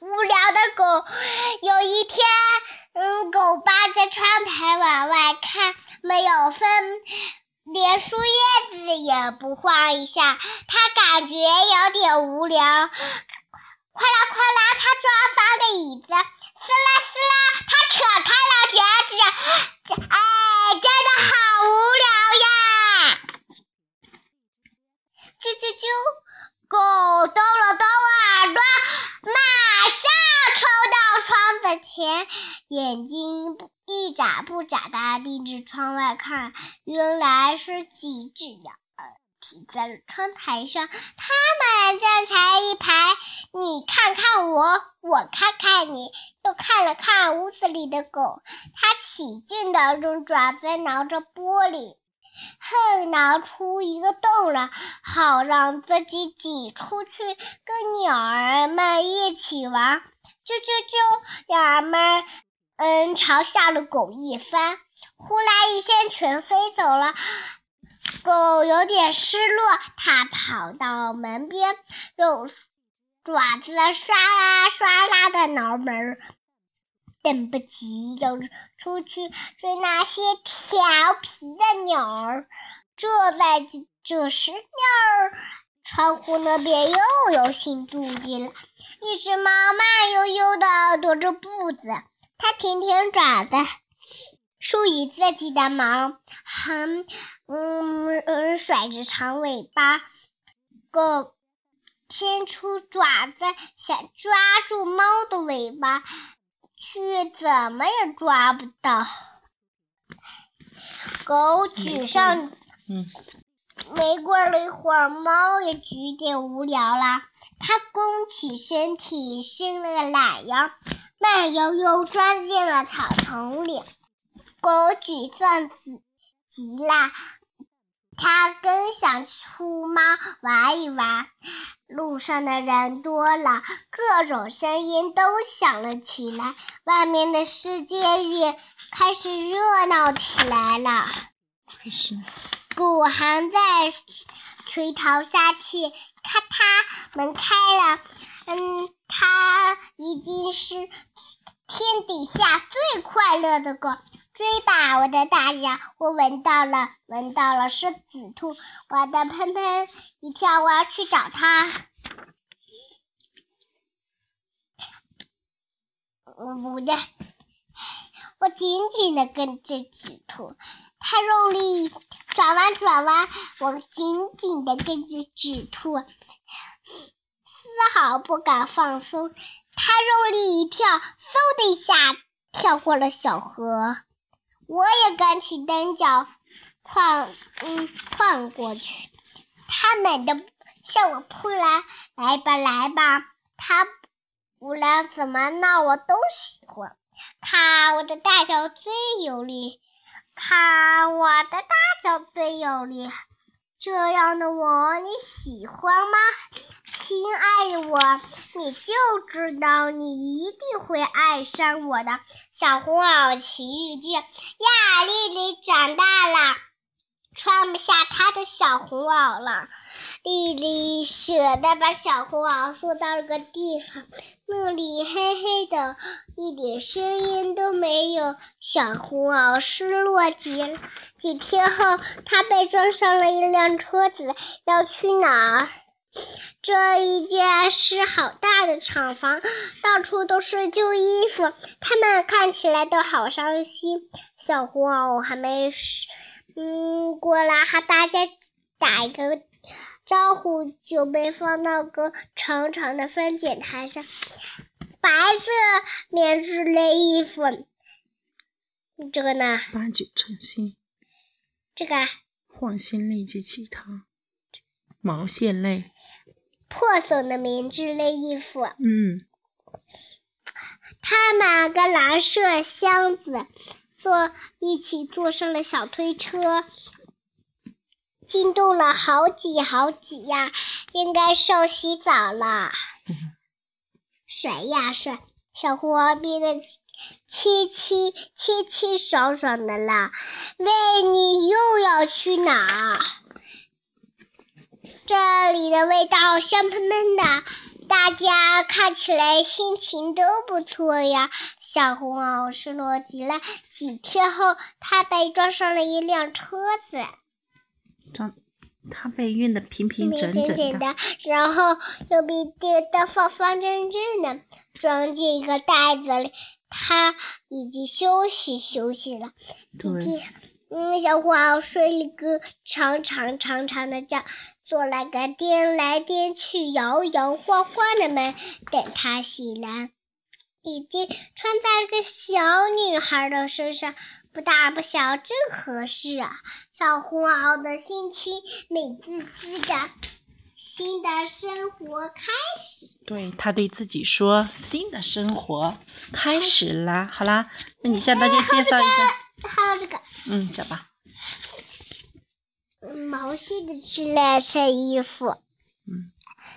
无聊的狗。有一天，嗯，狗扒着窗台往外看，没有风，连树叶子也不晃一下。它感觉有点无聊。哗啦哗啦，它抓翻了椅子，撕啦撕啦，它扯开了卷纸。哎，真的好无聊呀！啾啾啾，狗抖了抖耳朵，马上冲到窗子前，眼睛一眨不眨地盯着窗外看。原来是几只鸟儿停在了窗台上，它们站成一排，你看看我，我看看你，又看了看屋子里的狗，它起劲地用爪子挠着玻璃。恨挠出一个洞来，好让自己挤出去跟鸟儿们一起玩。啾啾啾！鸟儿们嗯嘲笑了狗一番，呼啦一声全飞走了。狗有点失落，它跑到门边，用爪子刷啦刷啦的挠门。等不及要出去追那些调皮的鸟儿，这在这这时，鸟儿窗户那边又有新动静了。一只猫慢悠悠地踱着步子，它舔舔爪子，梳理自己的毛，还嗯嗯甩着长尾巴。狗伸出爪子想抓住猫的尾巴。却怎么也抓不到。狗举上，没过了一会儿，猫也举点无聊了。它弓起身体，伸了个懒腰，慢悠悠钻进了草丛里。狗沮丧极了。它更想出猫玩一玩。路上的人多了，各种声音都响了起来，外面的世界也开始热闹起来了。开始狗还在垂头丧气。咔嚓，门开了。嗯，它已经是天底下最快乐的狗。追吧，我的大象！我闻到了，闻到了，是紫兔！我的喷喷一跳，我要去找它。我不的，我紧紧的跟着紫兔，它用力转弯转弯，我紧紧的跟着紫兔，丝毫不敢放松。他用力一跳，嗖的一下跳过了小河。我也赶起蹬脚，跨嗯跨过去。他猛地向我扑来，来吧来吧！他无论怎么闹，我都喜欢。看我的大脚最有力，看我的大脚最有力。这样的我你喜欢吗？亲爱的我，你就知道你一定会爱上我的小红袄奇遇记。呀，丽丽长大了，穿不下她的小红袄了。丽丽舍得把小红袄送到了个地方，那里黑黑的，一点声音都没有。小红袄失落极了。几天后，她被装上了一辆车子，要去哪儿？这一间是好大的厂房，到处都是旧衣服，他们看起来都好伤心。小红袄还没嗯过来和大家打一个招呼，就被放到个长长的分拣台上。白色棉质类衣服，这个呢？八九成新。这个？换新类及其他毛线类。破损的棉质类衣服。嗯，他们跟蓝色箱子坐一起坐上了小推车，惊动了好几好几呀！应该是洗澡了。甩呀甩，小红袄变得清清清清爽爽的了。喂，你又要去哪？这里的味道香喷喷的，大家看起来心情都不错呀。小红帽失落极了。几天后，他被装上了一辆车子，装他被运得平平平整整整的。然后又被叠得方方正正的，装进一个袋子里。他已经休息休息了。今对天，嗯，小红帽睡了个长长长长的觉，做了个颠来颠去、摇摇晃晃的梦。等他醒来，已经穿在了个小女孩的身上，不大不小，正合适啊！小红袄的心情美滋滋的，新的生活开始。对他对自己说：“新的生活开始啦！”好啦，那你向大家介绍一下。还有这个嗯，讲吧。嗯毛线的织来身衣服。嗯，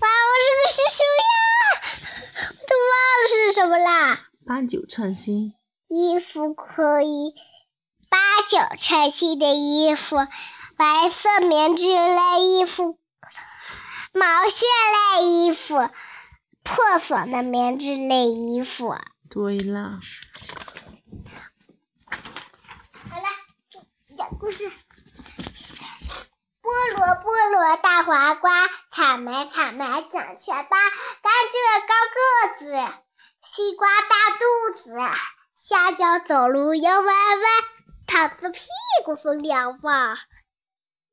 哇，我这个是什么呀？我都忘了是什么啦。八九称新。衣服可以八九称新的衣服，白色棉质类衣服，毛线类衣服，破损的棉质类衣服。对了，好了，讲故事。菠萝菠萝大黄瓜，草莓草莓长雀斑，甘蔗高个子，西瓜大肚子，香蕉走路摇弯弯，桃子屁股分两半。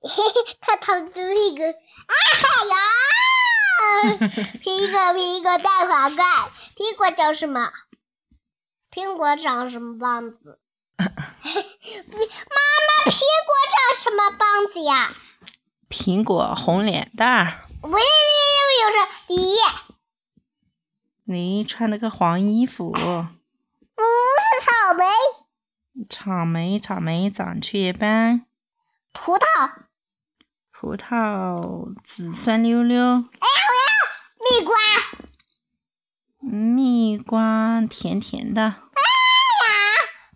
嘿嘿，看桃子屁股，啊呀！苹果苹果大黄瓜，苹果长什么？苹果长什么棒子？妈妈，苹果长什么棒子呀？苹果红脸蛋儿，你穿了个黄衣服。不是草莓，草莓草莓长雀斑，葡萄，葡萄紫酸溜溜，哎呀，我要蜜瓜，蜜瓜甜甜的，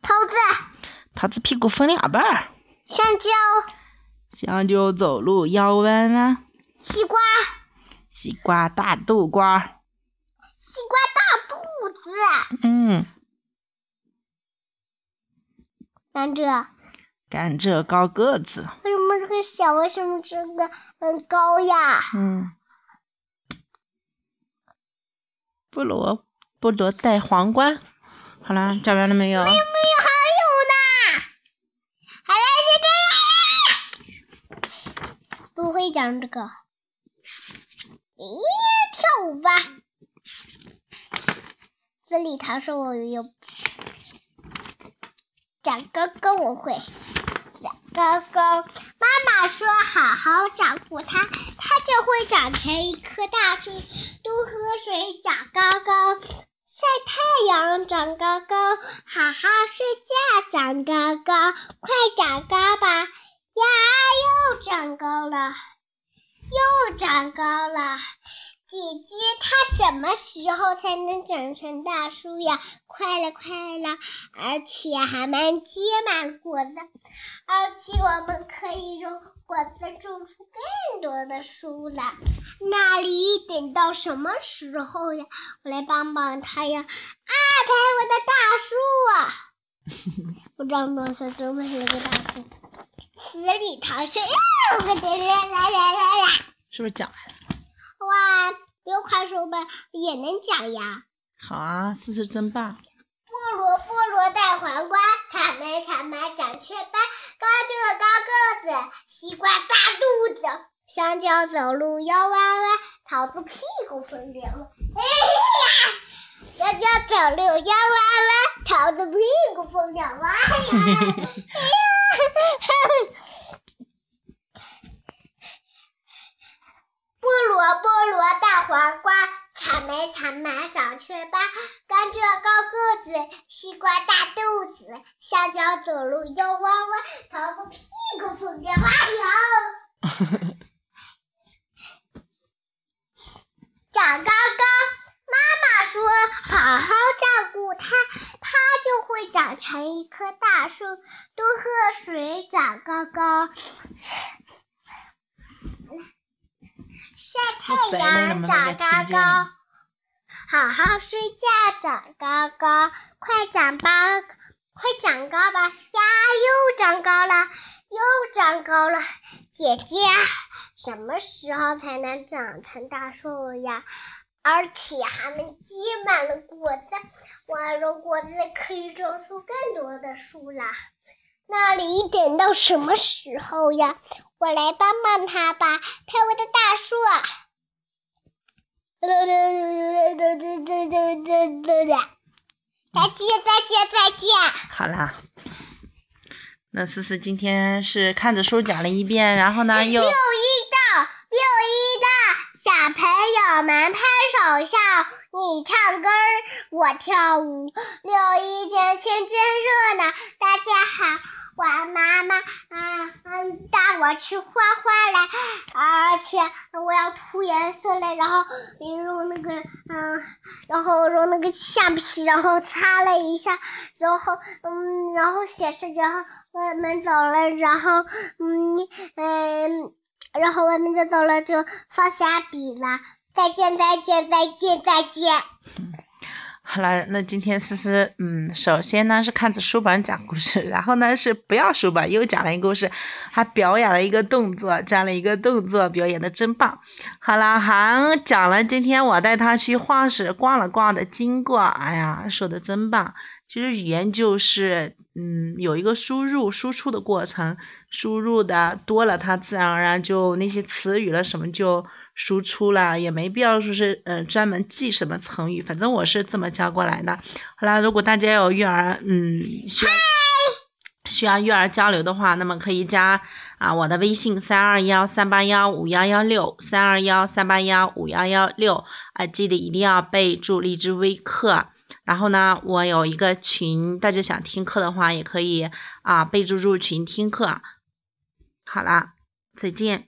桃子，桃子屁股分两半儿，香蕉，香蕉走路腰弯弯，西瓜，西瓜大肚瓜，西瓜大肚子，嗯，甘蔗。甘蔗高个子，为什么这个小？为什么这个很高呀？嗯，菠萝菠萝带皇冠，好啦，讲完了没有？没有呢。好了，就这样。不会讲这个。咦，跳舞吧。这里他说我有长高高，我会长高高。妈妈说好好照顾它，它就会长成一棵大树。多喝水，长高高。晒太阳长高高，好好睡觉长高高，快长高吧！长高了，又长高了。姐姐，它什么时候才能长成大树呀？快了，快了，而且还能结满果子，而且我们可以用果子种出更多的树来。那里等到什么时候呀？我来帮帮他呀！啊，拍我的大树啊！我长多少就买了个大树。死里逃生，呀！我的来来来来来！是不是讲完了？哇，有快手本也能讲呀！好啊，四是真棒。菠萝菠萝带黄瓜，草莓草莓长雀斑，高个高个子，西瓜大肚子，香蕉走路腰弯弯，桃子屁股分两半。哎呀，香蕉走路腰弯弯，桃子屁股分两呀，哎呀，菠萝菠萝大黄瓜，草莓草莓长雀斑，甘蔗高个子，西瓜大肚子，香蕉走路腰弯弯，桃子屁股分两半哟。长高高，妈妈说好好照顾它，它就会长成一棵大树。多喝水，长高高。晒太阳，长高高。好好睡觉，长高高，快长高，快长高吧！呀，又长高了，又长高了。姐姐，什么时候才能长成大树呀？而且还能结满了果子，我种果子可以种出更多的树啦。那你等到什么时候呀？我来帮帮他吧，拍我的大树。再见，再见，再见。好啦，那思思今天是看着书讲了一遍，然后呢又。六一到，六一到，小我们拍手笑，你唱歌儿我跳舞，六一节庆真热闹，大家好。我妈妈，啊嗯，带我去画画来，而且我要涂颜色了，然后用那个，嗯，然后用那个橡皮，然后擦了一下，然后，嗯，然后写上，然后我们走了，然后，嗯嗯，然后我们就走了，就放下笔了，再见，再见，再见，再见。好了，那今天思思，嗯，首先呢是看着书本讲故事，然后呢是不要书本又讲了一个故事，还表演了一个动作，讲了一个动作，表演的真棒。好了，还讲了今天我带他去画室逛了逛的经过，哎呀，说的真棒。其实语言就是，嗯，有一个输入、输出的过程，输入的多了，它自然而然就那些词语了什么就。输出啦也没必要说是嗯专门记什么成语，反正我是这么教过来的。好啦，如果大家有育儿嗯需要需要育儿交流的话，那么可以加啊我的微信三二幺三八幺五幺幺六三二幺三八幺五幺幺六啊，记得一定要备注荔枝微课。然后呢，我有一个群，大家想听课的话也可以啊备注入群听课。好啦，再见。